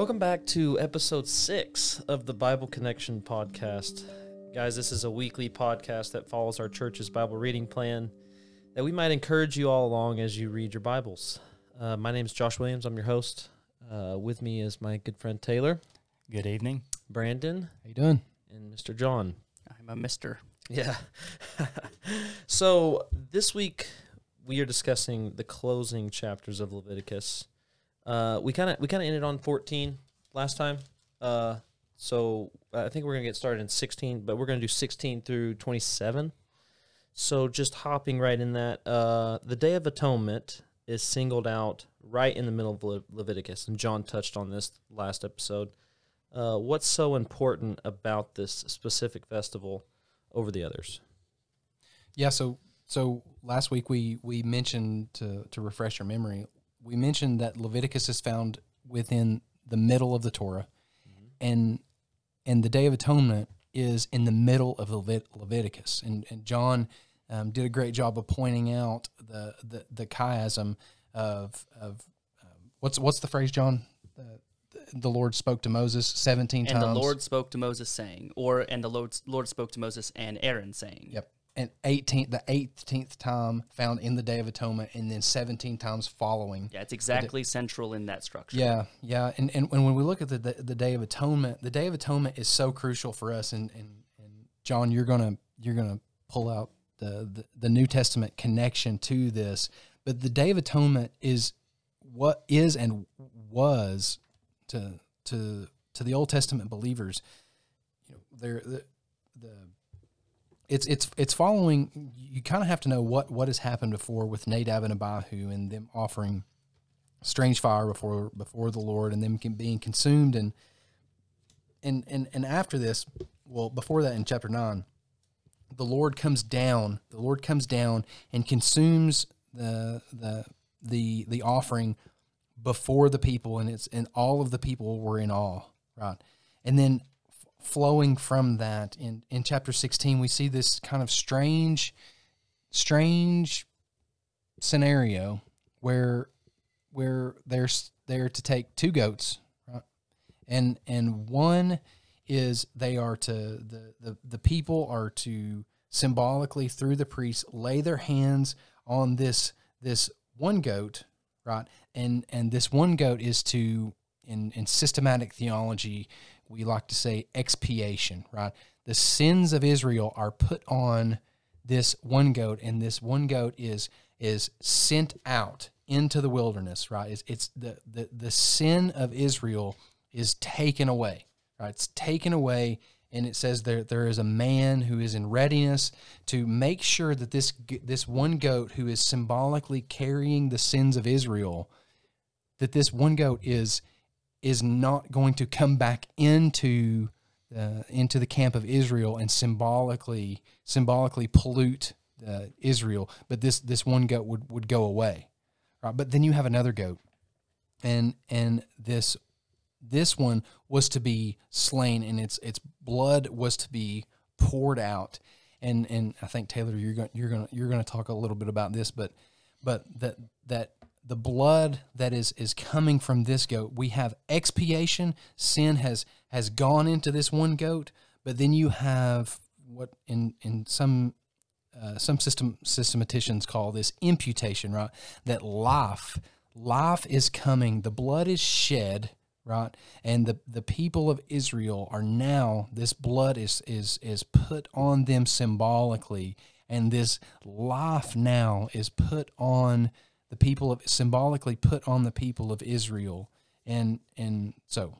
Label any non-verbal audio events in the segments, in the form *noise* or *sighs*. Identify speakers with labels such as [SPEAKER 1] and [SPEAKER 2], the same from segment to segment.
[SPEAKER 1] Welcome back to episode six of the Bible Connection podcast. Guys, this is a weekly podcast that follows our church's Bible reading plan that we might encourage you all along as you read your Bibles. Uh, my name is Josh Williams. I'm your host. Uh, with me is my good friend Taylor,
[SPEAKER 2] Good evening.
[SPEAKER 1] Brandon,
[SPEAKER 3] How you doing?
[SPEAKER 1] and Mr. John.
[SPEAKER 2] I'm a mister.
[SPEAKER 1] Yeah. *laughs* so this week we are discussing the closing chapters of Leviticus. Uh, we kind of we kind of ended on 14 last time. Uh, so I think we're gonna get started in 16, but we're gonna do 16 through 27. So just hopping right in that, uh, the Day of Atonement is singled out right in the middle of Le- Leviticus, and John touched on this last episode. Uh, what's so important about this specific festival over the others?
[SPEAKER 3] Yeah, so so last week we we mentioned to to refresh your memory, we mentioned that Leviticus is found within the middle of the Torah, and and the Day of Atonement is in the middle of Levit- Leviticus, and and John um, did a great job of pointing out the the, the chiasm of of um, what's what's the phrase, John? The, the Lord spoke to Moses seventeen
[SPEAKER 2] And
[SPEAKER 3] times.
[SPEAKER 2] the Lord spoke to Moses, saying, or and the Lord Lord spoke to Moses and Aaron, saying,
[SPEAKER 3] Yep. And 18th, the 18th time found in the Day of Atonement, and then 17 times following.
[SPEAKER 2] Yeah, it's exactly central in that structure.
[SPEAKER 3] Yeah, yeah. And, and, and when we look at the, the the Day of Atonement, the Day of Atonement is so crucial for us. And, and, and John, you're gonna you're gonna pull out the, the the New Testament connection to this. But the Day of Atonement is what is and was to to to the Old Testament believers. You know, they're the, the it's it's it's following. You kind of have to know what what has happened before with Nadab and Abihu and them offering strange fire before before the Lord and them being consumed and and and and after this, well, before that in chapter nine, the Lord comes down. The Lord comes down and consumes the the the the offering before the people, and it's and all of the people were in awe, right? And then flowing from that in in chapter sixteen, we see this kind of strange, strange scenario where where there's there to take two goats, right? And and one is they are to the the, the people are to symbolically through the priests lay their hands on this this one goat, right? And and this one goat is to in in systematic theology we like to say expiation, right? The sins of Israel are put on this one goat, and this one goat is is sent out into the wilderness, right? It's, it's the, the the sin of Israel is taken away, right? It's taken away, and it says there there is a man who is in readiness to make sure that this this one goat who is symbolically carrying the sins of Israel, that this one goat is is not going to come back into uh, into the camp of Israel and symbolically symbolically pollute uh, Israel, but this this one goat would, would go away, right? But then you have another goat, and and this this one was to be slain, and its its blood was to be poured out, and and I think Taylor, you're going you're going you're going to talk a little bit about this, but but that that the blood that is is coming from this goat. We have expiation. Sin has has gone into this one goat but then you have what in in some uh, some system systematicians call this imputation right? That life life is coming. The blood is shed right? And the the people of Israel are now this blood is is is put on them symbolically. And this life now is put on the people of symbolically put on the people of Israel and and so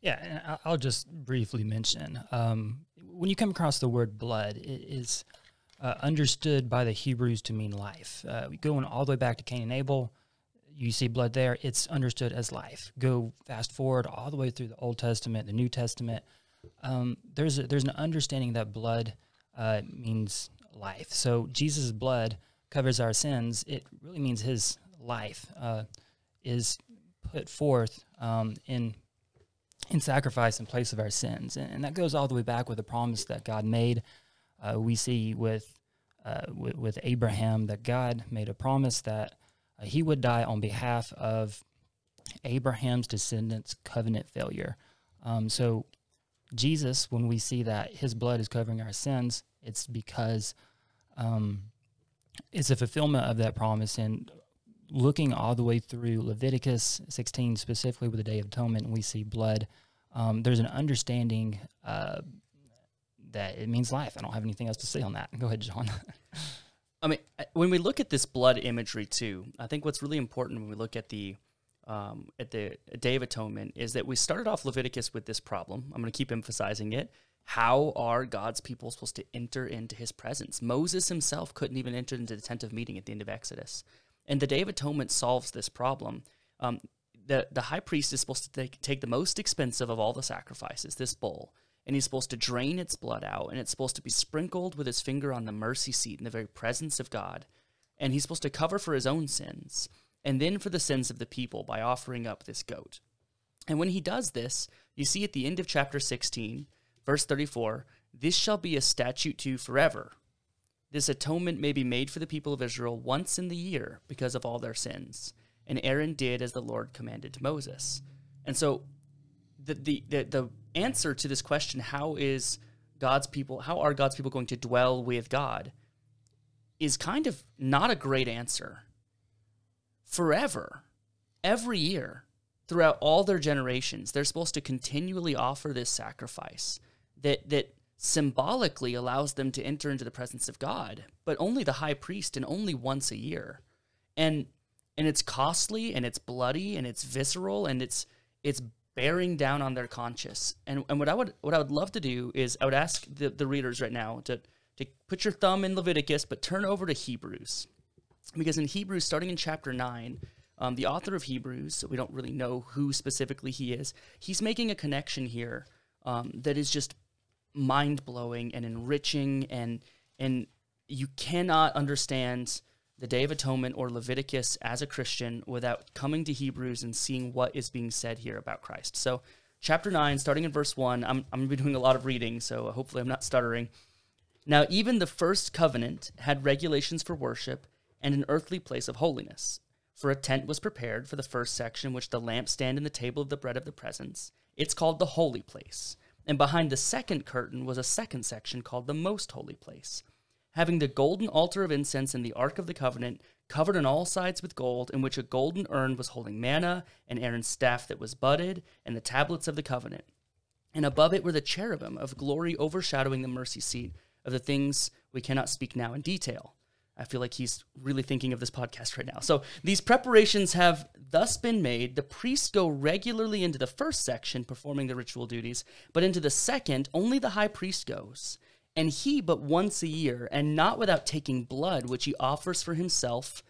[SPEAKER 4] Yeah, and I'll just briefly mention um, when you come across the word blood, it is uh, understood by the Hebrews to mean life. Uh, going all the way back to Cain and Abel, you see blood there. It's understood as life. Go fast forward all the way through the Old Testament, the New Testament. Um, there's a, there's an understanding that blood uh, means life. So Jesus' blood covers our sins. It really means His life uh, is put forth um, in in sacrifice in place of our sins. And, and that goes all the way back with the promise that God made. Uh, we see with, uh, with with Abraham that God made a promise that uh, he would die on behalf of Abraham's descendants' covenant failure. Um, so, Jesus, when we see that his blood is covering our sins, it's because um, it's a fulfillment of that promise. And looking all the way through Leviticus 16, specifically with the Day of Atonement, we see blood. Um, there's an understanding uh, that it means life. I don't have anything else to say on that. Go ahead, John. *laughs*
[SPEAKER 2] I mean, when we look at this blood imagery too, I think what's really important when we look at the um, at the Day of Atonement is that we started off Leviticus with this problem. I'm going to keep emphasizing it. How are God's people supposed to enter into His presence? Moses himself couldn't even enter into the tent of meeting at the end of Exodus, and the Day of Atonement solves this problem. Um, the the high priest is supposed to take, take the most expensive of all the sacrifices, this bull, and he's supposed to drain its blood out, and it's supposed to be sprinkled with his finger on the mercy seat in the very presence of God. And he's supposed to cover for his own sins, and then for the sins of the people by offering up this goat. And when he does this, you see at the end of chapter 16, verse 34, this shall be a statute to you forever. This atonement may be made for the people of Israel once in the year because of all their sins. And Aaron did as the Lord commanded to Moses. And so the, the, the, the answer to this question, how is God's people, how are God's people going to dwell with God, is kind of not a great answer. Forever, every year, throughout all their generations, they're supposed to continually offer this sacrifice that that symbolically allows them to enter into the presence of God, but only the high priest and only once a year. And and it's costly and it's bloody and it's visceral and it's it's bearing down on their conscience. And and what I would what I would love to do is I would ask the, the readers right now to to put your thumb in Leviticus, but turn over to Hebrews. Because in Hebrews, starting in chapter nine, um, the author of Hebrews, so we don't really know who specifically he is, he's making a connection here um, that is just mind blowing and enriching, and and you cannot understand the Day of Atonement or Leviticus as a Christian without coming to Hebrews and seeing what is being said here about Christ. So, chapter 9, starting in verse 1, I'm, I'm going to be doing a lot of reading, so hopefully I'm not stuttering. Now, even the first covenant had regulations for worship and an earthly place of holiness. For a tent was prepared for the first section, which the lampstand and the table of the bread of the presence. It's called the holy place. And behind the second curtain was a second section called the most holy place having the golden altar of incense and the ark of the covenant covered on all sides with gold, in which a golden urn was holding manna, and Aaron's staff that was budded, and the tablets of the covenant. And above it were the cherubim of glory overshadowing the mercy seat of the things we cannot speak now in detail. I feel like he's really thinking of this podcast right now. So these preparations have thus been made. The priests go regularly into the first section, performing the ritual duties, but into the second, only the high priest goes and he but once a year, and not without taking blood, which he offers for himself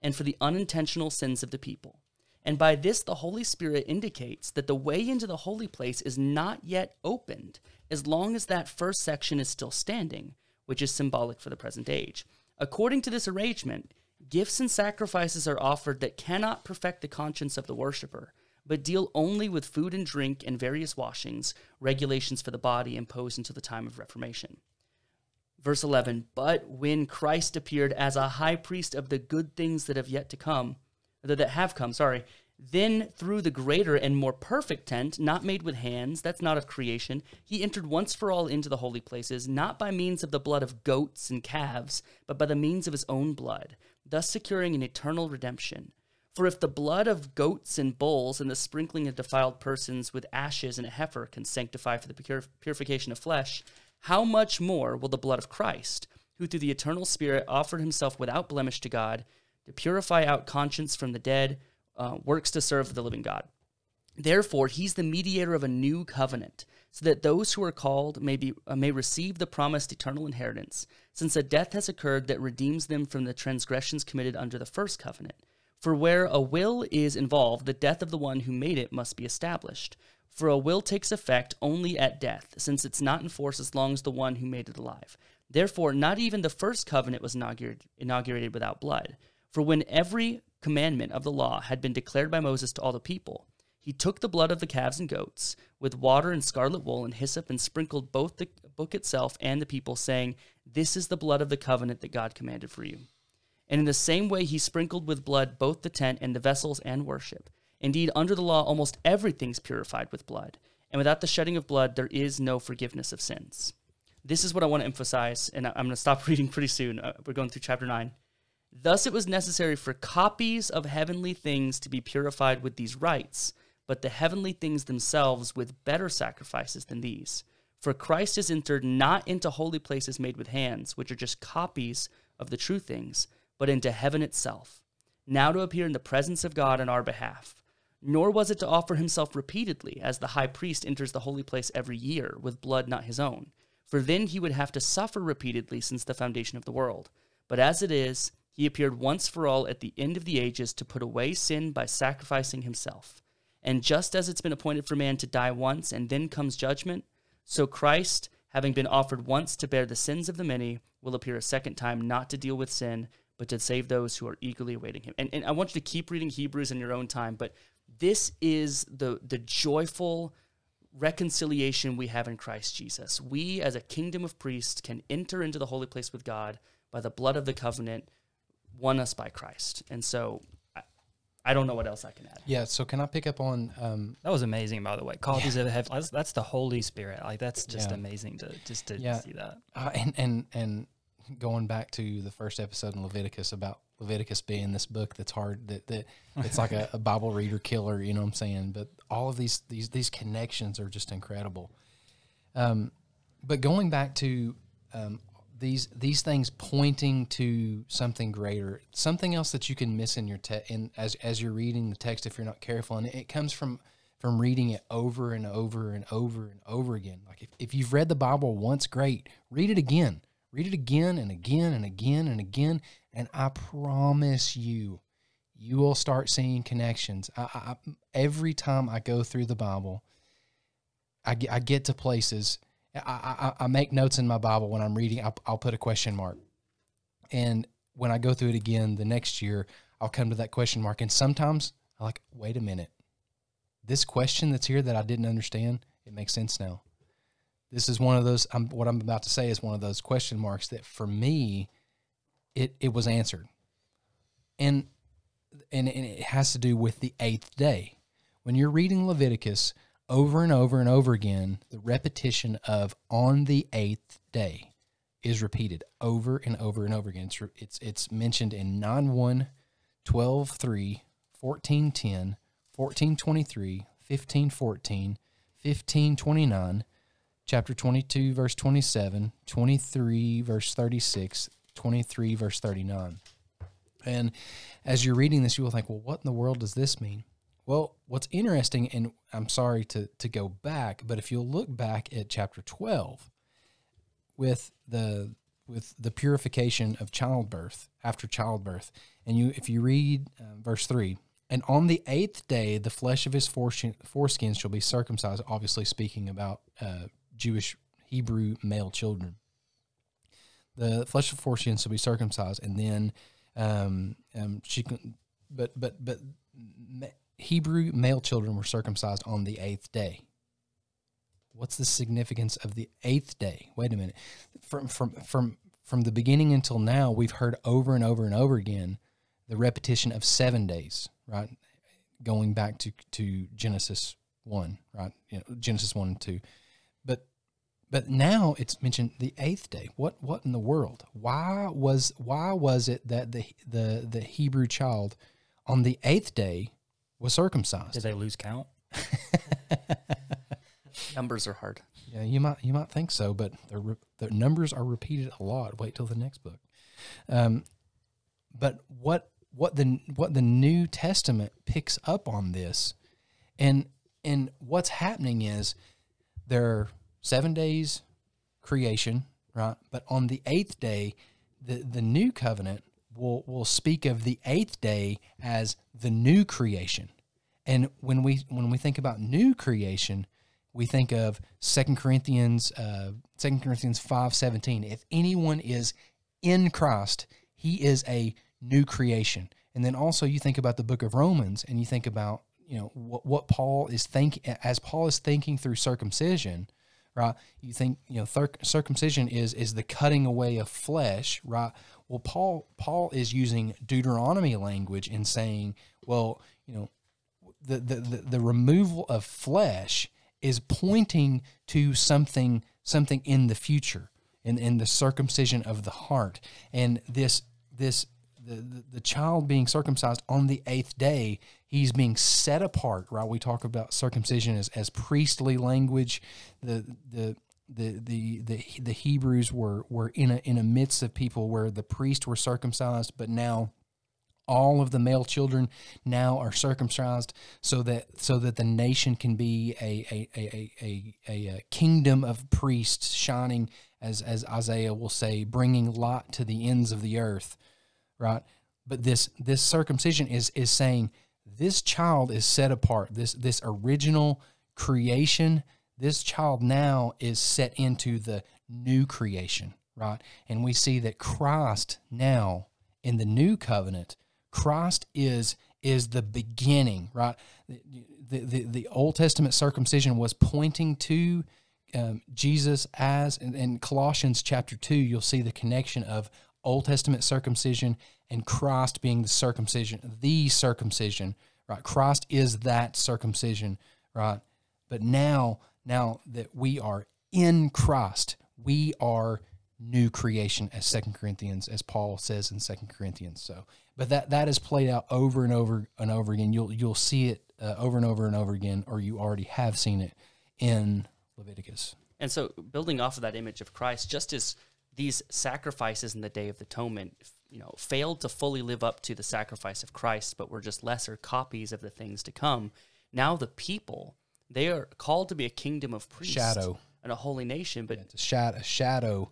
[SPEAKER 2] and for the unintentional sins of the people. And by this, the Holy Spirit indicates that the way into the holy place is not yet opened as long as that first section is still standing, which is symbolic for the present age. According to this arrangement, gifts and sacrifices are offered that cannot perfect the conscience of the worshiper, but deal only with food and drink and various washings, regulations for the body imposed until the time of Reformation. Verse 11 But when Christ appeared as a high priest of the good things that have yet to come, that have come, sorry, then through the greater and more perfect tent, not made with hands, that's not of creation, he entered once for all into the holy places, not by means of the blood of goats and calves, but by the means of his own blood, thus securing an eternal redemption. For if the blood of goats and bulls and the sprinkling of defiled persons with ashes and a heifer can sanctify for the purification of flesh, how much more will the blood of Christ, who through the eternal Spirit offered himself without blemish to God, to purify out conscience from the dead, uh, works to serve the living God? Therefore, he's the mediator of a new covenant, so that those who are called may, be, uh, may receive the promised eternal inheritance, since a death has occurred that redeems them from the transgressions committed under the first covenant. For where a will is involved, the death of the one who made it must be established. For a will takes effect only at death, since it's not in force as long as the one who made it alive. Therefore, not even the first covenant was inaugurated without blood. For when every commandment of the law had been declared by Moses to all the people, he took the blood of the calves and goats with water and scarlet wool and hyssop and sprinkled both the book itself and the people, saying, This is the blood of the covenant that God commanded for you. And in the same way, he sprinkled with blood both the tent and the vessels and worship. Indeed, under the law, almost everything's purified with blood, and without the shedding of blood, there is no forgiveness of sins. This is what I want to emphasize, and I'm going to stop *laughs* reading pretty soon. Uh, we're going through chapter 9. Thus, it was necessary for copies of heavenly things to be purified with these rites, but the heavenly things themselves with better sacrifices than these. For Christ is entered not into holy places made with hands, which are just copies of the true things, but into heaven itself, now to appear in the presence of God on our behalf. Nor was it to offer himself repeatedly, as the high priest enters the holy place every year, with blood not his own. For then he would have to suffer repeatedly since the foundation of the world. But as it is, he appeared once for all at the end of the ages to put away sin by sacrificing himself. And just as it's been appointed for man to die once and then comes judgment, so Christ, having been offered once to bear the sins of the many, will appear a second time not to deal with sin, but to save those who are eagerly awaiting him. And, and I want you to keep reading Hebrews in your own time, but this is the, the joyful reconciliation we have in Christ Jesus. We, as a kingdom of priests, can enter into the holy place with God by the blood of the covenant, won us by Christ. And so I, I don't know what else I can add.
[SPEAKER 3] Yeah. So can I pick up on? Um,
[SPEAKER 4] That was amazing, by the way. Copies of heaven. That's, that's the Holy Spirit. Like that's just
[SPEAKER 3] Yeah.
[SPEAKER 4] amazing to just to
[SPEAKER 3] Yeah.
[SPEAKER 4] see that.
[SPEAKER 3] uh, and and and going back to the first episode in Leviticus about Leviticus being this book that's hard that that *laughs* it's like a, a Bible reader killer, you know what I'm saying? But all of these these these connections are just incredible. Um, but going back to um, these these things pointing to something greater, something else that you can miss in your text, in as as you're reading the text if you're not careful, and it, comes from from reading it over and over and over and over again. Like if, if you've read the Bible once, great, read it again, read it again and again and again and again, and I promise you, you will start seeing connections. I, I, I- every time I go through the Bible, I get, I get to places. I, I, I make notes in my Bible when I'm reading. I'll, I'll put a question mark, and when I go through it again the next year, I'll come to that question mark. And sometimes I'm like, wait a minute, this question that's here that I didn't understand, it makes sense now. This is one of those. I'm, what I'm about to say is one of those question marks that for me, it it was answered, and and, and it has to do with the eighth day. When you're reading Leviticus over and over and over again, the repetition of on the eighth day is repeated over and over and over again. It's it's, it's mentioned in 9 1, 12 3, 14 10, 14 23, 15 14, 15 29, chapter 22, verse 27, 23, verse 36, 23, verse 39. And as you're reading this, you will think, well, what in the world does this mean? Well, what's interesting, and I'm sorry to, to go back, but if you'll look back at chapter 12 with the with the purification of childbirth after childbirth, and you if you read uh, verse 3, and on the eighth day the flesh of his foreskin, shall be circumcised, obviously speaking about uh, Jewish Hebrew male children. The flesh of foreskins shall be circumcised, and then um, um, she can, but but but Hebrew male children were circumcised on the eighth day. What's the significance of the eighth day? Wait a minute. From from from from the beginning until now, we've heard over and over and over again the repetition of seven days, right? Going back to to Genesis one, right? You know, Genesis one and two, but but now it's mentioned the eighth day. What what in the world? Why was why was it that the the the Hebrew child on the eighth day was circumcised?
[SPEAKER 4] Did they lose count? *laughs*
[SPEAKER 2] Numbers are hard.
[SPEAKER 3] Yeah, you might you might think so, but the re- the numbers are repeated a lot. Wait till the next book. Um, but what what the what the New Testament picks up on this, and and what's happening is there are seven days creation, right? But on the eighth day, the the new covenant will will speak of the eighth day as the new creation. And when we when we think about new creation, we think of Second Corinthians, uh, Second Corinthians five seventeen. If anyone is in Christ, he is a new creation. And then also you think about the Book of Romans, and you think about you know what, what Paul is thinking as Paul is thinking through circumcision, right? You think you know circumcision is is the cutting away of flesh, right? Well, Paul Paul is using Deuteronomy language in saying, well, you know, the, the, the, the removal of flesh is pointing to something something in the future in, in the circumcision of the heart. And this this the, the, child being circumcised on the eighth day he's being set apart right? We talk about circumcision as, as priestly language. The the the, the the the Hebrews were were in a in a midst of people where the priests were circumcised but now all of the male children now are circumcised so that so that the nation can be a a, a, a, a, a kingdom of priests shining as as Isaiah will say bringing light to the ends of the earth right? But this this circumcision is is saying this child is set apart. This this original creation this child now is set into the new creation right and we see that Christ now in the new covenant Christ is is the beginning, right? The, the, the Old Testament circumcision was pointing to um, Jesus as, in, in Colossians chapter 2, you'll see the connection of Old Testament circumcision and Christ being the circumcision, the circumcision, right? Christ is that circumcision, right? But now, now that we are in Christ, we are new creation as second corinthians as paul says in second corinthians so but that that is played out over and over and over again you'll you'll see it uh, over and over and over again or you already have seen it in leviticus
[SPEAKER 2] And so, building off of that image of Christ, just as these sacrifices in the Day of Atonement, you know, failed to fully live up to the sacrifice of Christ, but were just lesser copies of the things to come. Now, the people they are called to be a kingdom of priests,
[SPEAKER 3] Shadow.
[SPEAKER 2] and a holy nation. But
[SPEAKER 3] it's a shadow, a shadow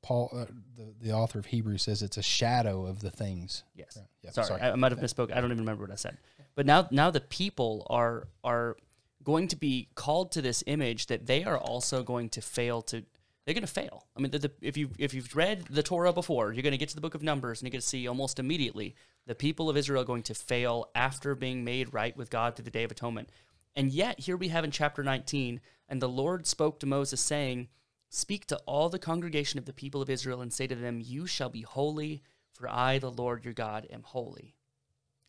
[SPEAKER 3] paul uh, the, the author of hebrews says it's a shadow of the things
[SPEAKER 2] Yes.
[SPEAKER 3] Yeah,
[SPEAKER 2] sorry,
[SPEAKER 3] sorry.
[SPEAKER 2] I, I might have misspoke. I don't even remember what I said. But now, now the people are are going to be called to this image that they are also going to fail to. They're going to fail. I mean, the, the, if you if you've read the Torah before, you're going to get to the book of Numbers and you're going to see almost immediately the people of Israel going to fail after being made right with God through the Day of Atonement. And yet, here we have in chapter 19, and the Lord spoke to Moses, saying, Speak to all the congregation of the people of Israel and say to them, You shall be holy, for I, the Lord your God, am holy.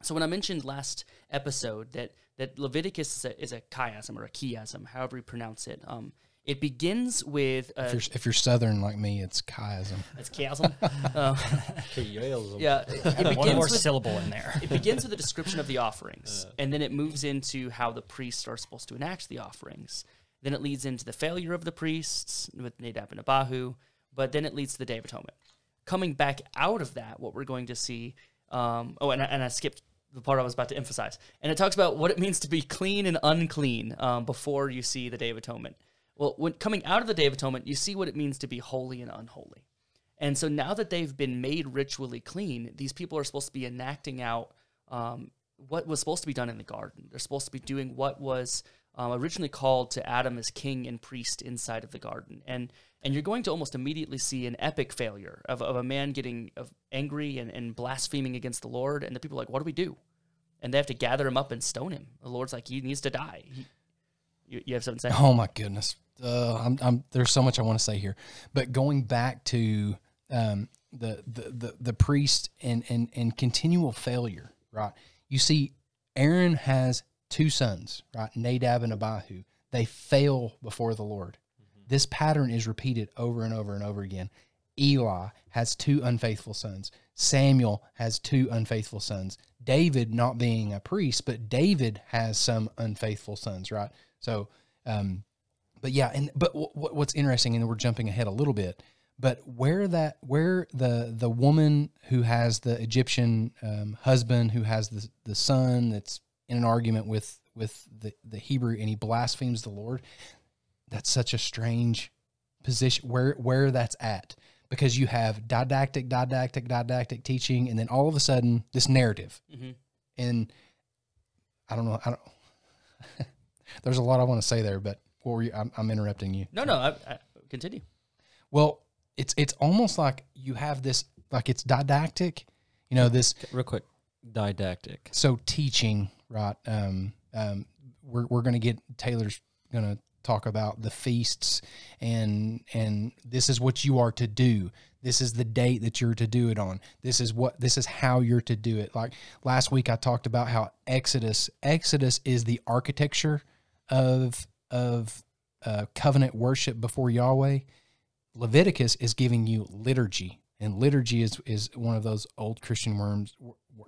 [SPEAKER 2] So when I mentioned last episode that that Leviticus is a, is a chiasm or a chiasm, however you pronounce it, um, it begins with
[SPEAKER 3] if
[SPEAKER 2] uh,
[SPEAKER 3] you're, if you're southern like me it's chiasm
[SPEAKER 2] it's chiasm. uh, *laughs*
[SPEAKER 1] Chiasm.
[SPEAKER 2] yeah, it, it
[SPEAKER 4] One more
[SPEAKER 2] with *laughs*
[SPEAKER 4] syllable in there.
[SPEAKER 2] it begins with a description of the offerings, and then it moves into how the priests are supposed to enact the offerings. Then it leads into the failure of the priests with Nadab and Abihu, but then it leads to the Day of Atonement. Coming back out of that, what we're going to see. Um, oh, and I, and I skipped the part I was about to emphasize, and it talks about what it means to be clean and unclean um, before you see the Day of Atonement. Well, when coming out of the Day of Atonement, you see what it means to be holy and unholy. And so now that they've been made ritually clean, these people are supposed to be enacting out um, what was supposed to be done in the garden. They're supposed to be doing what was um, originally called to Adam as king and priest inside of the garden. And and you're going to almost immediately see an epic failure of, of a man getting angry and, and blaspheming against the Lord. And the people are like, what do we do? And they have to gather him up and stone him. The Lord's like, he needs to die. He, you, you have something to say?
[SPEAKER 3] Oh my goodness. Uh, I'm, I'm, there's so much I want to say here, but going back to um, the, the the the priest and and and continual failure, right? You see, Aaron has two sons, right? Nadab and Abihu. They fail before the Lord. This pattern is repeated over and over and over again. Eli has two unfaithful sons. Samuel has two unfaithful sons. David, not being a priest, but David has some unfaithful sons, right? So, um, but yeah, and but w- w- what's interesting, and we're jumping ahead a little bit, but where that where the the woman who has the Egyptian um, husband who has the the son that's in an argument with with the the Hebrew and he blasphemes the Lord, that's such a strange position where where that's at because you have didactic didactic didactic teaching and then all of a sudden this narrative
[SPEAKER 2] Mhm.
[SPEAKER 3] and I don't know I don't *laughs* there's a lot I want to say there but what were you, I'm, I'm interrupting you
[SPEAKER 2] No, no, I, I, continue.
[SPEAKER 3] well it's it's almost like you have this like it's didactic you know this
[SPEAKER 1] Real quick, didactic.
[SPEAKER 3] so teaching right um um we're, we're gonna get taylor's gonna talk about the feasts and and this is what you are to do This is the date that you're to do it on. This is what this is how you're to do it. Like last week I talked about how Exodus Exodus is the architecture of of uh, covenant worship before Yahweh. Leviticus is giving you liturgy, and liturgy is is one of those old Christian worms,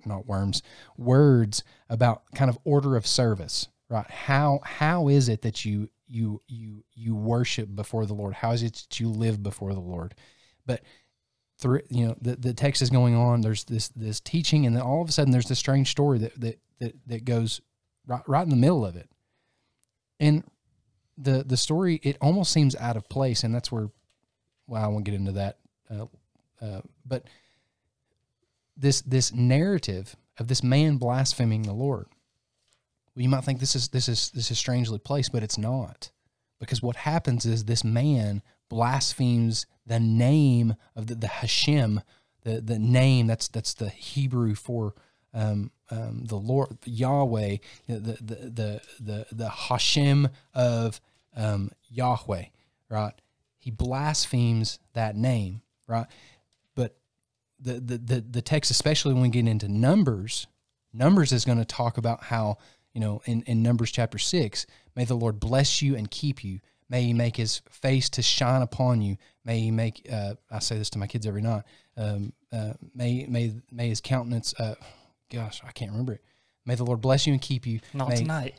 [SPEAKER 3] not worms, words about kind of order of service, right? How how is it that you you you you worship before the Lord? How is it that you live before the Lord? But through you know the, the text is going on. There's this this teaching, and then all of a sudden there's this strange story that that that, that goes right right in the middle of it, and the the story it almost seems out of place, and that's where well I won't get into that, uh, uh, but this this narrative of this man blaspheming the Lord. Well, you might think this is this is this is strangely placed, but it's not, because what happens is this man blasphemes the name of the, the Hashem, the the name that's that's the Hebrew for um, um, the Lord Yahweh, the the the the the Hashem of um, Yahweh, right? He blasphemes that name, right? But the, the the the text, especially when we get into Numbers, Numbers is going to talk about how you know in in Numbers chapter six, may the Lord bless you and keep you. May he make his face to shine upon you. May he make, uh, I say this to my kids every night. Um, uh, may, may, may his countenance, uh, gosh, I can't remember it. May the Lord bless you and keep you.
[SPEAKER 4] Not
[SPEAKER 3] May-
[SPEAKER 4] tonight.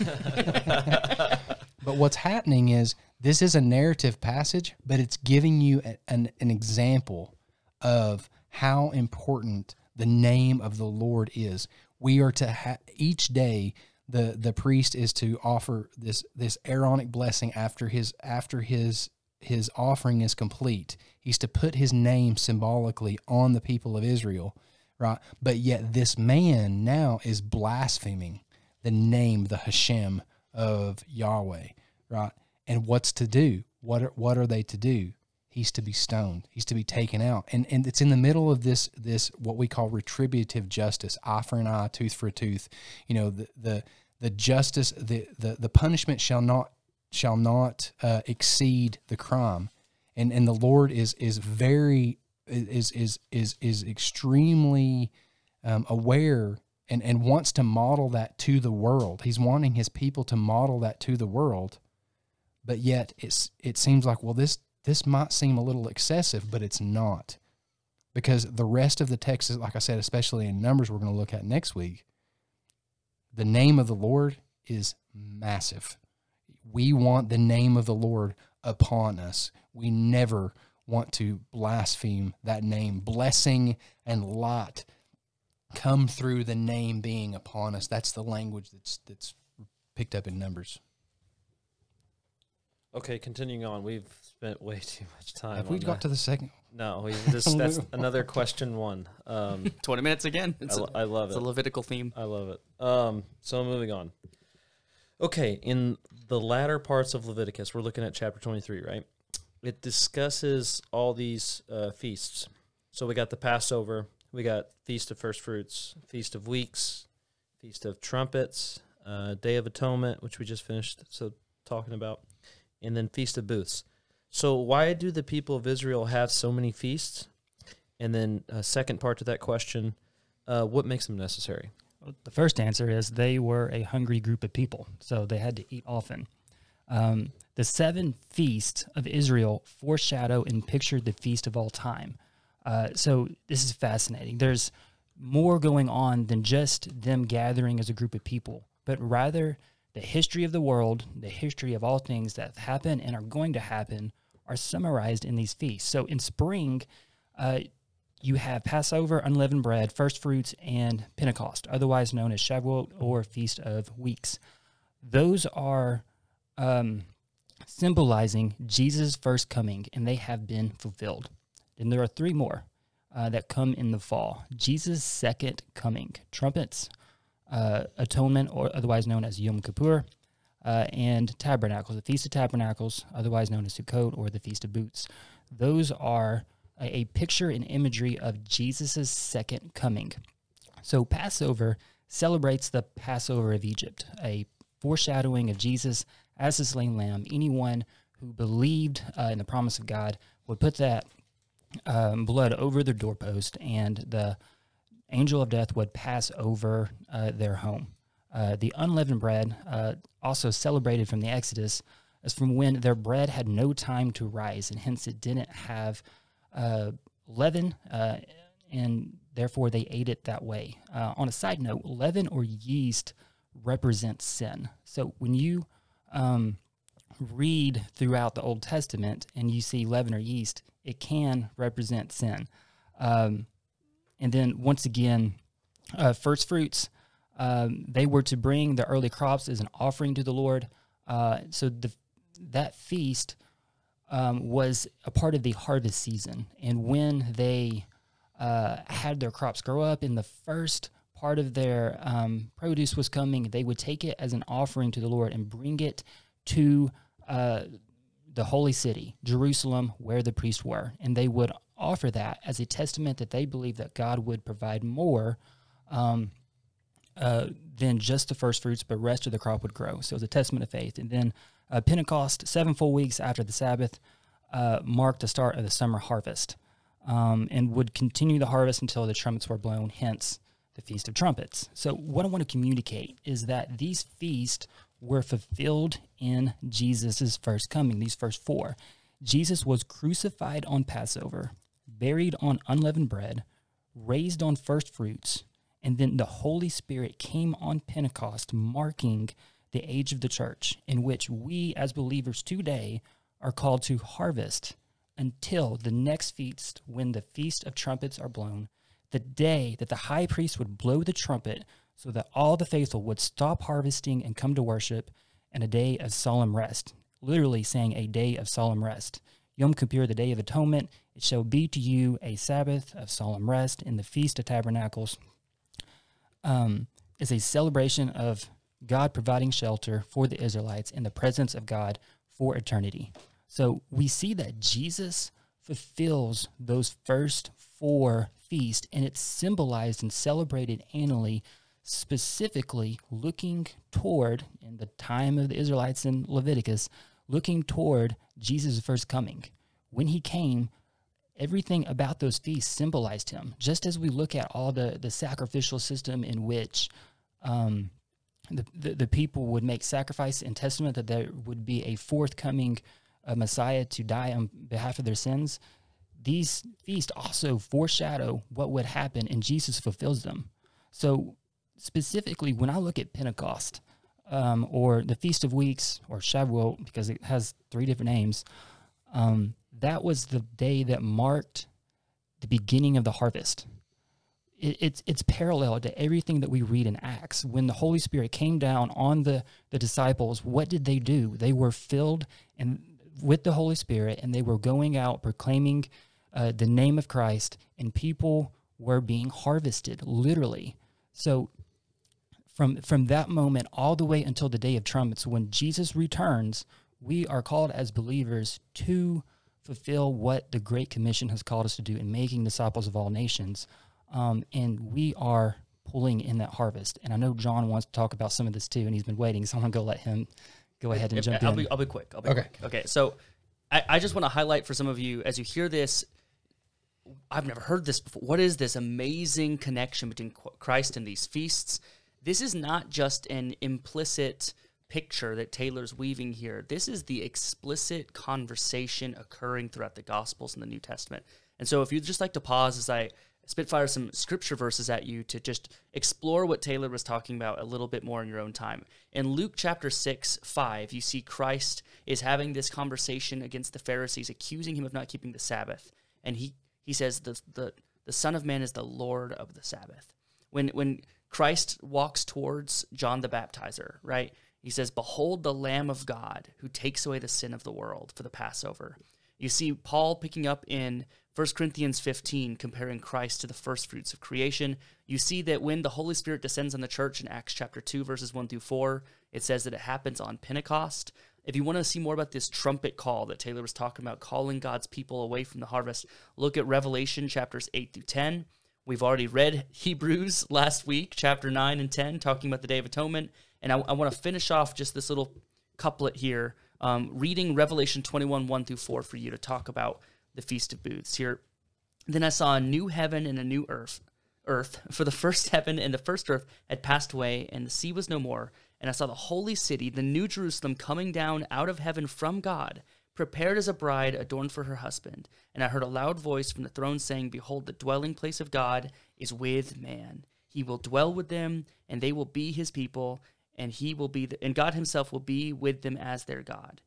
[SPEAKER 4] *laughs*
[SPEAKER 3] But what's happening is this is a narrative passage, but it's giving you a- an, an example of how important the name of the Lord is. We are to ha- each day the the priest is to offer this this Aaronic blessing after his after his his offering is complete. He's to put his name symbolically on the people of Israel, right? But yet this man now is blaspheming the name, the Hashem of Yahweh, right? And what's to do? What are, what are they to do? He's to be stoned. He's to be taken out. And and it's in the middle of this this what we call retributive justice, eye for an eye, tooth for a tooth. You know, the the the justice, the the, the punishment shall not shall not uh, exceed the crime. And and the Lord is is very is is is is extremely um, aware and, and wants to model that to the world. He's wanting his people to model that to the world, but yet it's it seems like well this this might seem a little excessive, but it's not, because the rest of the text is like I said, especially in Numbers, we're going to look at next week. The name of the Lord is massive. We want the name of the Lord upon us. We never want to blaspheme that name. Blessing and lot come through the name being upon us. That's the language that's that's picked up in Numbers.
[SPEAKER 1] Okay, continuing on. We've spent way too much time.
[SPEAKER 3] Have we
[SPEAKER 1] on
[SPEAKER 3] got
[SPEAKER 1] that.
[SPEAKER 3] to the second?
[SPEAKER 1] No, we *laughs* just, that's another question one. Um, *laughs*
[SPEAKER 2] 20 minutes again.
[SPEAKER 1] I,
[SPEAKER 2] It's, a,
[SPEAKER 1] lo- I love
[SPEAKER 2] it's
[SPEAKER 1] it.
[SPEAKER 2] a Levitical theme.
[SPEAKER 1] I love it. Um, so moving on. Okay, in the latter parts of Leviticus, we're looking at chapter 23, right? It discusses all these uh, feasts. So we got the Passover, we got Feast of First Fruits, Feast of Weeks, Feast of Trumpets, uh, Day of Atonement, which we just finished so talking about, and then Feast of Booths. So why do the people of Israel have so many feasts? And then uh, second part to that question, uh, what makes them necessary?
[SPEAKER 4] The first answer is they were a hungry group of people, so they had to eat often. Um, the seven feasts of Israel foreshadow and picture the feast of all time. Uh, so this is fascinating. There's more going on than just them gathering as a group of people, but rather the history of the world, the history of all things that have happened and are going to happen are summarized in these feasts. So in spring, uh, you have Passover, unleavened bread, first fruits, and Pentecost, otherwise known as Shavuot or Feast of Weeks. Those are um, symbolizing Jesus' first coming, and they have been fulfilled. Then there are three more uh, that come in the fall Jesus' second coming, trumpets, uh, atonement, or otherwise known as Yom Kippur, uh, and tabernacles, the Feast of Tabernacles, otherwise known as Sukkot or the Feast of Booths. Those are a, a picture and imagery of Jesus' second coming. So Passover celebrates the Passover of Egypt, a foreshadowing of Jesus as the slain lamb. Anyone who believed uh, in the promise of God would put that um, blood over the doorpost, and the angel of death would pass over uh, their home. Uh, the unleavened bread, uh, also celebrated from the Exodus, is from when their bread had no time to rise, and hence it didn't have uh, leaven, uh, and therefore they ate it that way. On a side note, leaven or yeast represents sin. So when you um, read throughout the Old Testament and you see leaven or yeast, it can represent sin. Um, and then once again, uh, first fruits, um, they were to bring the early crops as an offering to the Lord. Uh, so the that feast um, was a part of the harvest season, and when they uh, had their crops grow up, in the first part of their um, produce was coming, they would take it as an offering to the Lord and bring it to uh, the holy city, Jerusalem, where the priests were, and they would offer that as a testament that they believed that God would provide more um, uh, than just the first fruits, but rest of the crop would grow. So it was a testament of faith. And then uh, Pentecost, seven full weeks after the Sabbath, uh, marked the start of the summer harvest um, and would continue the harvest until the trumpets were blown, hence the Feast of Trumpets. So, what I want to communicate is that these feasts were fulfilled in Jesus' first coming, these first four. Jesus was crucified on Passover, buried on unleavened bread, raised on first fruits, and then the Holy Spirit came on Pentecost, marking the age of the church, in which we as believers today are called to harvest until the next feast when the feast of trumpets are blown, the day that the high priest would blow the trumpet so that all the faithful would stop harvesting and come to worship, and a day of solemn rest. Literally saying a day of solemn rest. Yom Kippur, the Day of Atonement, it shall be to you a Sabbath of solemn rest in the Feast of Tabernacles. Um, is a celebration of God providing shelter for the Israelites in the presence of God for eternity. So we see that Jesus fulfills those first four feasts, and it's symbolized and celebrated annually, specifically looking toward, in the time of the Israelites in Leviticus, looking toward Jesus' first coming. When he came, everything about those feasts symbolized him. Just as we look at all the, the sacrificial system in which um, the, the, the, people would make sacrifice in testament that there would be a forthcoming uh, Messiah to die on behalf of their sins, these feasts also foreshadow what would happen, and Jesus fulfills them. So, specifically, when I look at Pentecost um, or the Feast of Weeks or Shavuot, because it has three different names, um, that was the day that marked the beginning of the harvest it, it's it's parallel to everything that we read in Acts. When the Holy Spirit came down on the the disciples, what did they do? They were filled and with the Holy Spirit, and they were going out proclaiming uh, the name of Christ, and people were being harvested literally. So from from that moment all the way until the day of trumpets, when Jesus returns, we are called as believers to fulfill what the Great Commission has called us to do in making disciples of all nations. Um, and we are pulling in that harvest. And I know John wants to talk about some of this too, and he's been waiting. So I'm going to go let him go ahead and
[SPEAKER 2] if,
[SPEAKER 4] jump
[SPEAKER 2] I'll
[SPEAKER 4] in.
[SPEAKER 2] Be, I'll be quick. I'll be
[SPEAKER 3] okay.
[SPEAKER 2] quick. Okay. So I, I just want to highlight for some of you as you hear this. I've never heard this before. What is this amazing connection between Christ and these feasts? This is not just an implicit picture that Taylor's weaving here. This is the explicit conversation occurring throughout the Gospels and the New Testament. And so, if you'd just like to pause as I spitfire some scripture verses at you to just explore what Taylor was talking about a little bit more in your own time. In Luke chapter 6, 5, you see Christ is having this conversation against the Pharisees, accusing him of not keeping the Sabbath. And he, he says, the, the, the Son of Man is the Lord of the Sabbath. When, when Christ walks towards John the Baptizer, right? He says, Behold the Lamb of God who takes away the sin of the world for the Passover. You see Paul picking up in 1 Corinthians 15, comparing Christ to the first fruits of creation, you see that when the Holy Spirit descends on the church in Acts chapter 2, verses 1 through 4, it says that it happens on Pentecost. If you want to see more about this trumpet call that Taylor was talking about, calling God's people away from the harvest, look at Revelation chapters 8 through 10. We've already read *laughs* Hebrews last week, chapter 9 and 10, talking about the Day of Atonement. And I, I want to finish off just this little couplet here, um, reading Revelation 21, 1 through 4 for you to talk about the Feast of Booths. Here, Then I saw a new heaven and a new earth. Earth, for the first *laughs* heaven and the first earth had passed away, and the sea was no more. And I saw the holy city, the new Jerusalem, coming down out of heaven from God, prepared as a bride adorned for her husband. And I heard a loud voice from the throne saying, Behold, the dwelling place of God is with man. He will dwell with them, and they will be his people, and he will be, the, and God himself will be with them as their God.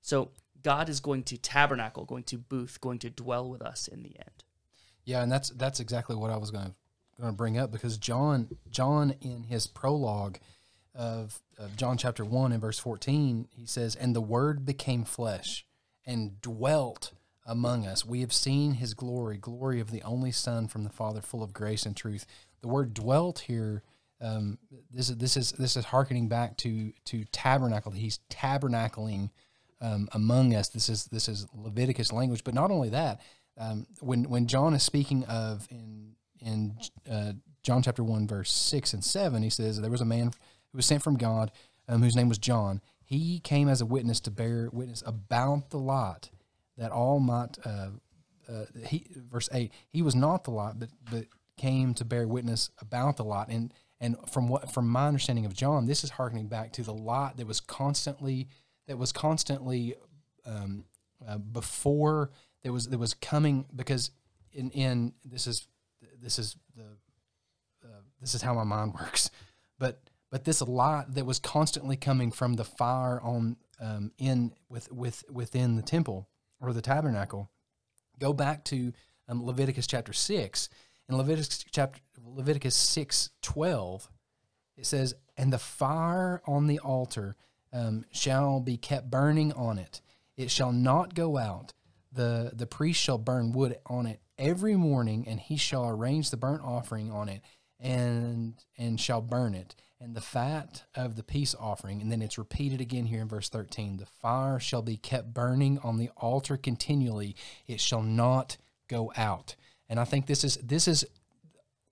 [SPEAKER 2] So God is going to tabernacle, going to booth, going to dwell with us in the end.
[SPEAKER 3] Yeah, and that's that's exactly what I was going to going to bring up because John John in his prologue of, of John chapter 1 and verse 14 he says and the word became flesh and dwelt among us we have seen his glory glory of the only son from the father full of grace and truth the word dwelt here um, this is this is this is harkening back to to tabernacle he's tabernacling um, among us this is this is Leviticus language but not only that um, when when John is speaking of in in uh, John chapter 1, verse 6 and 7, he says, There was a man who was sent from God um, whose name was John. He came as a witness to bear witness about the light that all might. Uh, uh, he verse eight. He was not the light, but but came to bear witness about the light. And and from what from my understanding of John, this is harkening back to the light that was constantly that was constantly um, uh, before there was there was coming because in in this is this is the uh, this is how my mind *laughs* works, but but this light that was constantly coming from the fire on um, in with with within the temple or the tabernacle. Go back to um, Leviticus chapter six. In Leviticus chapter Leviticus six twelve, it says, "And the fire on the altar um, shall be kept burning on it; it shall not go out. the The priest shall burn wood on it every morning, and he shall arrange the burnt offering on it, and and shall burn it, and the fat of the peace offering. And then it's repeated again here in verse thirteen: the fire shall be kept burning on the altar continually; it shall not go out. And I think this is this is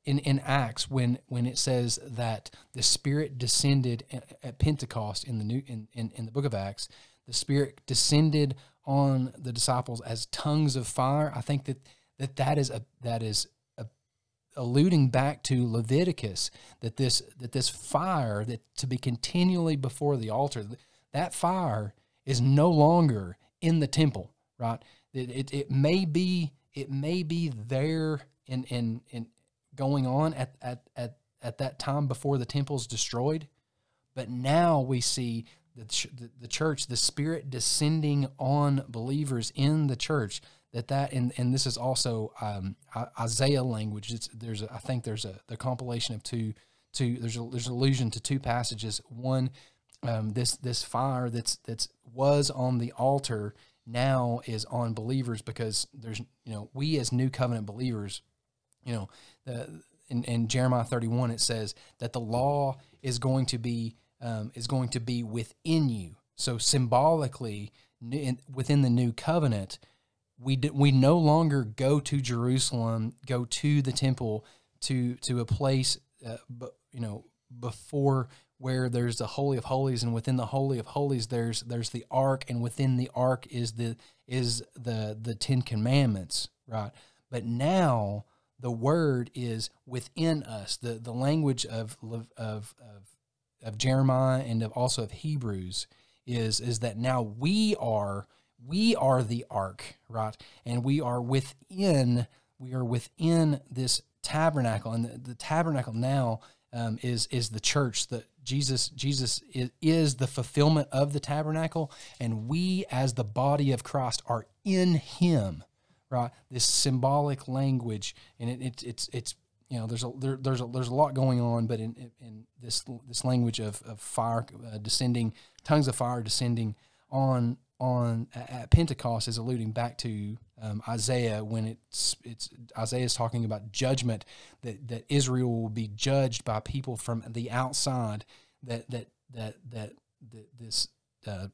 [SPEAKER 3] in, in Acts when when it says that the Spirit descended at Pentecost in the new in, in, in the book of Acts, the Spirit descended on the disciples as tongues of fire. I think that that that is a that is a, alluding back to Leviticus that this that this fire that to be continually before the altar that fire is no longer in the temple right it, it, it may be it may be there in in in going on at at at at that time before the temple is destroyed but now we see the, the, the church the spirit descending on believers in the church that that and and this is also um, Isaiah language. It's, there's a, I think there's a the compilation of two two there's a there's allusion to two passages. One, um, this this fire that's that's was on the altar now is on believers because there's you know we as new covenant believers, you know the in, in Jeremiah 31 it says that the law is going to be um, is going to be within you. So symbolically, in, within the new covenant, we we no longer go to Jerusalem, go to the temple, to to a place, uh, but you know, before where there's the holy of holies, and within the holy of holies, there's there's the ark, and within the ark is the is the the Ten Commandments, right? But now the word is within us. The the language of of of of Jeremiah and of also of Hebrews is is that now we are we are the ark, right? And we are within, we are within this tabernacle. And the, the tabernacle now um, is is the church. That Jesus Jesus is the fulfillment of the tabernacle, and we as the body of Christ are in Him, right? This symbolic language, and it, it it's it's you know there's a there, there's a there's a lot going on, but in in this this language of of fire uh, descending, tongues of fire descending on on at Pentecost is alluding back to um, Isaiah when it's it's Isaiah is talking about judgment that that Israel will be judged by people from the outside that that that that, that this uh,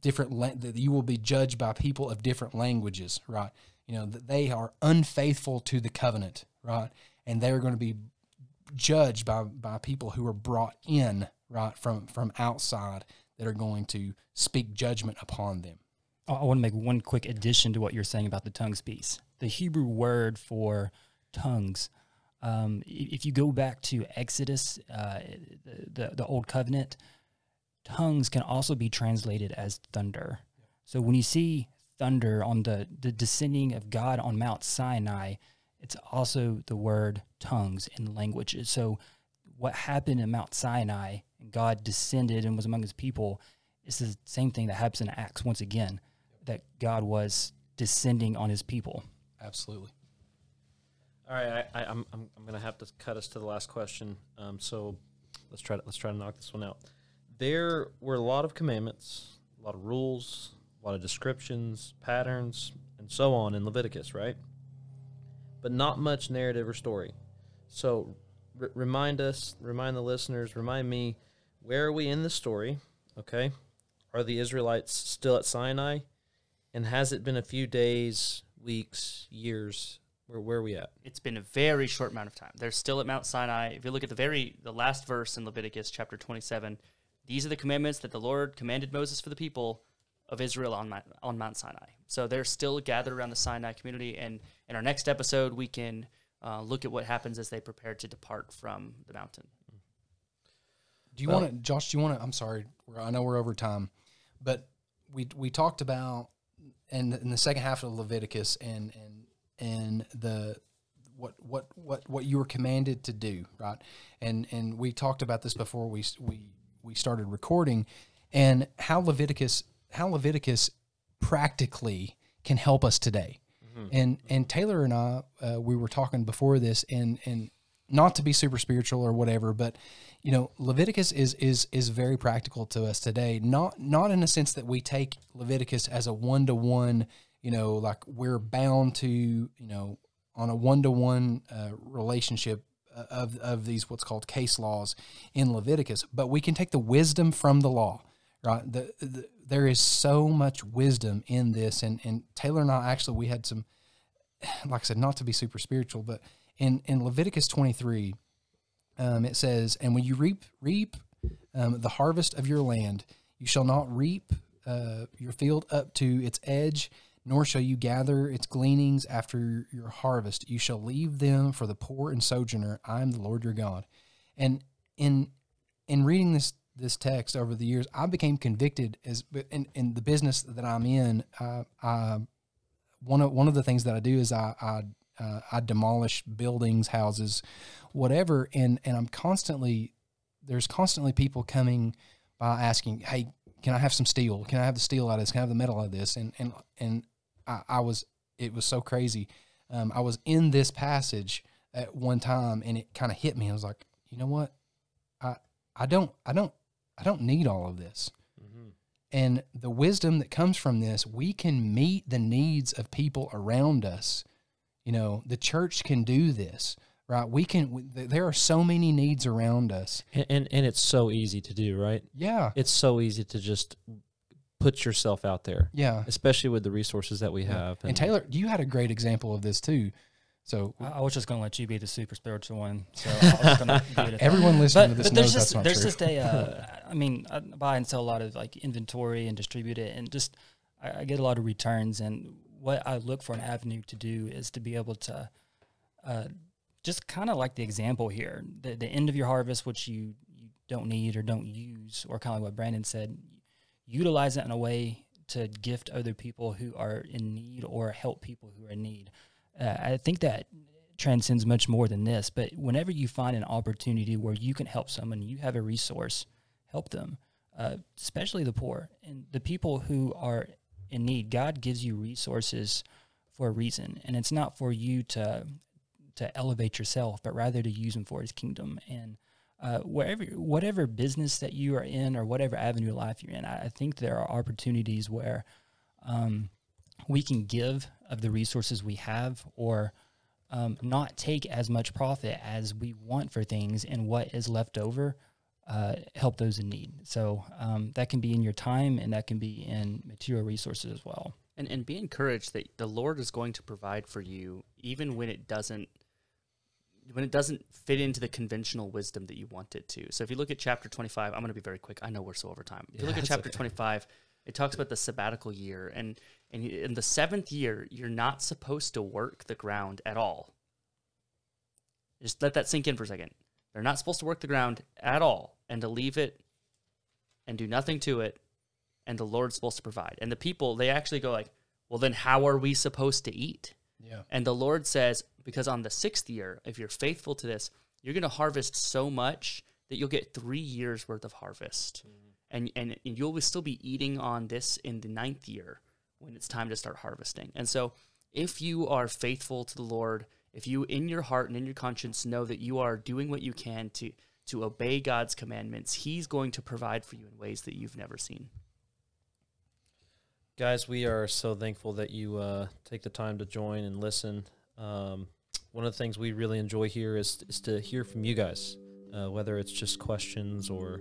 [SPEAKER 3] different la- that you will be judged by people of different languages right you know that they are unfaithful to the covenant right and they're going to be judged by by people who are brought in right from from outside that are going to speak judgment upon them.
[SPEAKER 4] I, want to make one quick addition to what you're saying about the tongues piece. The Hebrew word for tongues, um, if you go back to Exodus, uh, the the Old Covenant, tongues can also be translated as thunder. So when you see thunder on the the descending of God on Mount Sinai, it's also the word tongues in languages. So what happened in Mount Sinai and God descended and was among his people is the same thing that happens in Acts once again, that God was descending on his people.
[SPEAKER 3] Absolutely.
[SPEAKER 1] All right, I, I, I'm I'm I'm gonna have to cut us to the last question. Um, so let's try to let's try to knock this one out. There were a lot of commandments, a lot of rules, a lot of descriptions, patterns, and so on in Leviticus, right? But not much narrative or story. So r- remind us, remind the listeners, remind me, where are we in the story? Okay, are the Israelites still at Sinai? And has it been a few days, weeks, years? Where where are we at?
[SPEAKER 2] It's been a very short amount of time. They're still at Mount Sinai. If you look at the very the last verse in Leviticus chapter 27, these are the commandments that the Lord commanded Moses for the people of Israel on Mount, on Mount Sinai. So they're still gathered around the Sinai community. And in our next episode, we can uh, look at what happens as they prepare to depart from the mountain.
[SPEAKER 3] Do you
[SPEAKER 1] Well-
[SPEAKER 3] want to, Josh? Do you want to? I'm sorry, I know we're over time, but we we talked about in in the second half of Leviticus and and and the what what what what you were commanded to do, right? And and we talked about this before we we we started recording, and how Leviticus how Leviticus practically can help us today. And and Taylor and I uh, we were talking before this, and and not to be super spiritual or whatever, but you know Leviticus is is is very practical to us today. Not not in a sense that we take Leviticus as a one to one, you know, like we're bound to you know on a one to one relationship uh, of of these what's called case laws in Leviticus, but we can take the wisdom from the law, right? The, the there is so much wisdom in this, and and Taylor and I actually we had some, *sighs* like I said, not to be super spiritual, but in in Leviticus twenty three, um, it says, "And when you reap reap um, the harvest of your land, you shall not reap uh, your field up to its edge." Nor shall you gather its gleanings after your harvest. You shall leave them for the poor and sojourner. I am the Lord your God. And in in reading this this text over the years, I became convicted as in, in the business that I'm in. I, one of one of the things that I do is I I, uh, I demolish buildings, houses, whatever, and and I'm constantly there's constantly people coming by asking, "Hey, can I have some steel? Can I have the steel out of this? Can I have the metal out of this?" And and and I, I was it was so crazy. Um, I was in this passage at one time, and it kind of hit me. I was like, you know what? I I don't I don't I don't need all of this. Mm-hmm. And the wisdom that comes from this, we can meet the needs of people around us. You know, the church can do this, right? We can. There are so many needs around us.
[SPEAKER 1] And, and and it's so easy to do, right?
[SPEAKER 3] Yeah,
[SPEAKER 1] It's so easy to just put yourself out there,
[SPEAKER 3] yeah.
[SPEAKER 1] especially with the resources that we have.
[SPEAKER 3] And Taylor, you had a great example of this too. So
[SPEAKER 4] I, I was just going to let you be the super spiritual one. So I was going *laughs* to do it. at
[SPEAKER 3] everyone listening
[SPEAKER 4] but,
[SPEAKER 3] to this
[SPEAKER 4] but there's
[SPEAKER 3] knows
[SPEAKER 4] just
[SPEAKER 3] that's not
[SPEAKER 4] there's
[SPEAKER 3] true.
[SPEAKER 4] just a uh, *laughs* I mean I buy and sell a lot of like inventory and distribute it and just I, I get a lot of returns and what I look for an avenue to do is to be able to uh, just kind of like the example here the, the end of your harvest which you you don't need or don't use or kind of like what Brandon said utilize it in a way to gift other people who are in need or help people who are in need uh, I think that transcends much more than this. But whenever you find an opportunity where you can help someone, you have a resource, help them, uh, especially the poor and the people who are in need. God gives you resources for a reason, and it's not for you to to elevate yourself, but rather to use them for His kingdom. And uh, wherever, whatever business that you are in, or whatever avenue of life you're in, I, I think there are opportunities where um, we can give of the resources we have, or um, not take as much profit as we want for things, and what is left over uh, help those in need. So um, that can be in your time, and that can be in material resources as well.
[SPEAKER 2] And and be encouraged that the Lord is going to provide for you even when it doesn't when it doesn't fit into the conventional wisdom that you want it to. So if you look at chapter 25, I'm going to be very quick. I know we're so over time. If you
[SPEAKER 1] Yeah,
[SPEAKER 2] look at chapter
[SPEAKER 1] okay.
[SPEAKER 2] 25, It talks about the sabbatical year, and and in the seventh year, you're not supposed to work the ground at all. Just let that sink in for a second. They're not supposed to work the ground at all, and to leave it and do nothing to it, and the Lord's supposed to provide. And the people, they actually go like, "Well, then how are we supposed to eat?"
[SPEAKER 3] Yeah.
[SPEAKER 2] And the Lord says, because on the sixth year, if you're faithful to this, you're going to harvest so much that you'll get three years worth of harvest. And, and, and you'll still be eating on this in the ninth year when it's time to start harvesting. And so, if you are faithful to the Lord, if you in your heart and in your conscience know that you are doing what you can to, to obey God's commandments, He's going to provide for you in ways that you've never seen.
[SPEAKER 1] Guys, we are so thankful that you uh, take the time to join and listen. Um, one of the things we really enjoy here is, is to hear from you guys, uh, whether it's just questions or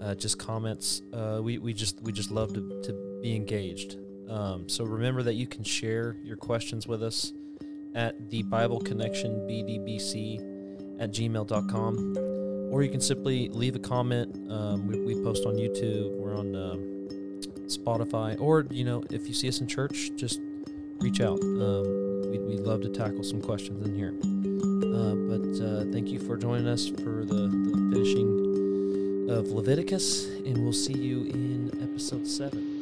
[SPEAKER 1] uh, just comments. Uh, we, we just we just love to, to be engaged. Um, so remember that you can share your questions with us at the Bible Connection BDBC at gmail.com, or you can simply leave a comment. Um, we, we post on YouTube. We're on. Um, Spotify, or you know, if you see us in church, just reach out. Um, we, we'd love to tackle some questions in here. Uh, but uh, thank you for joining us for the, the finishing of Leviticus, and we'll see you in episode seven.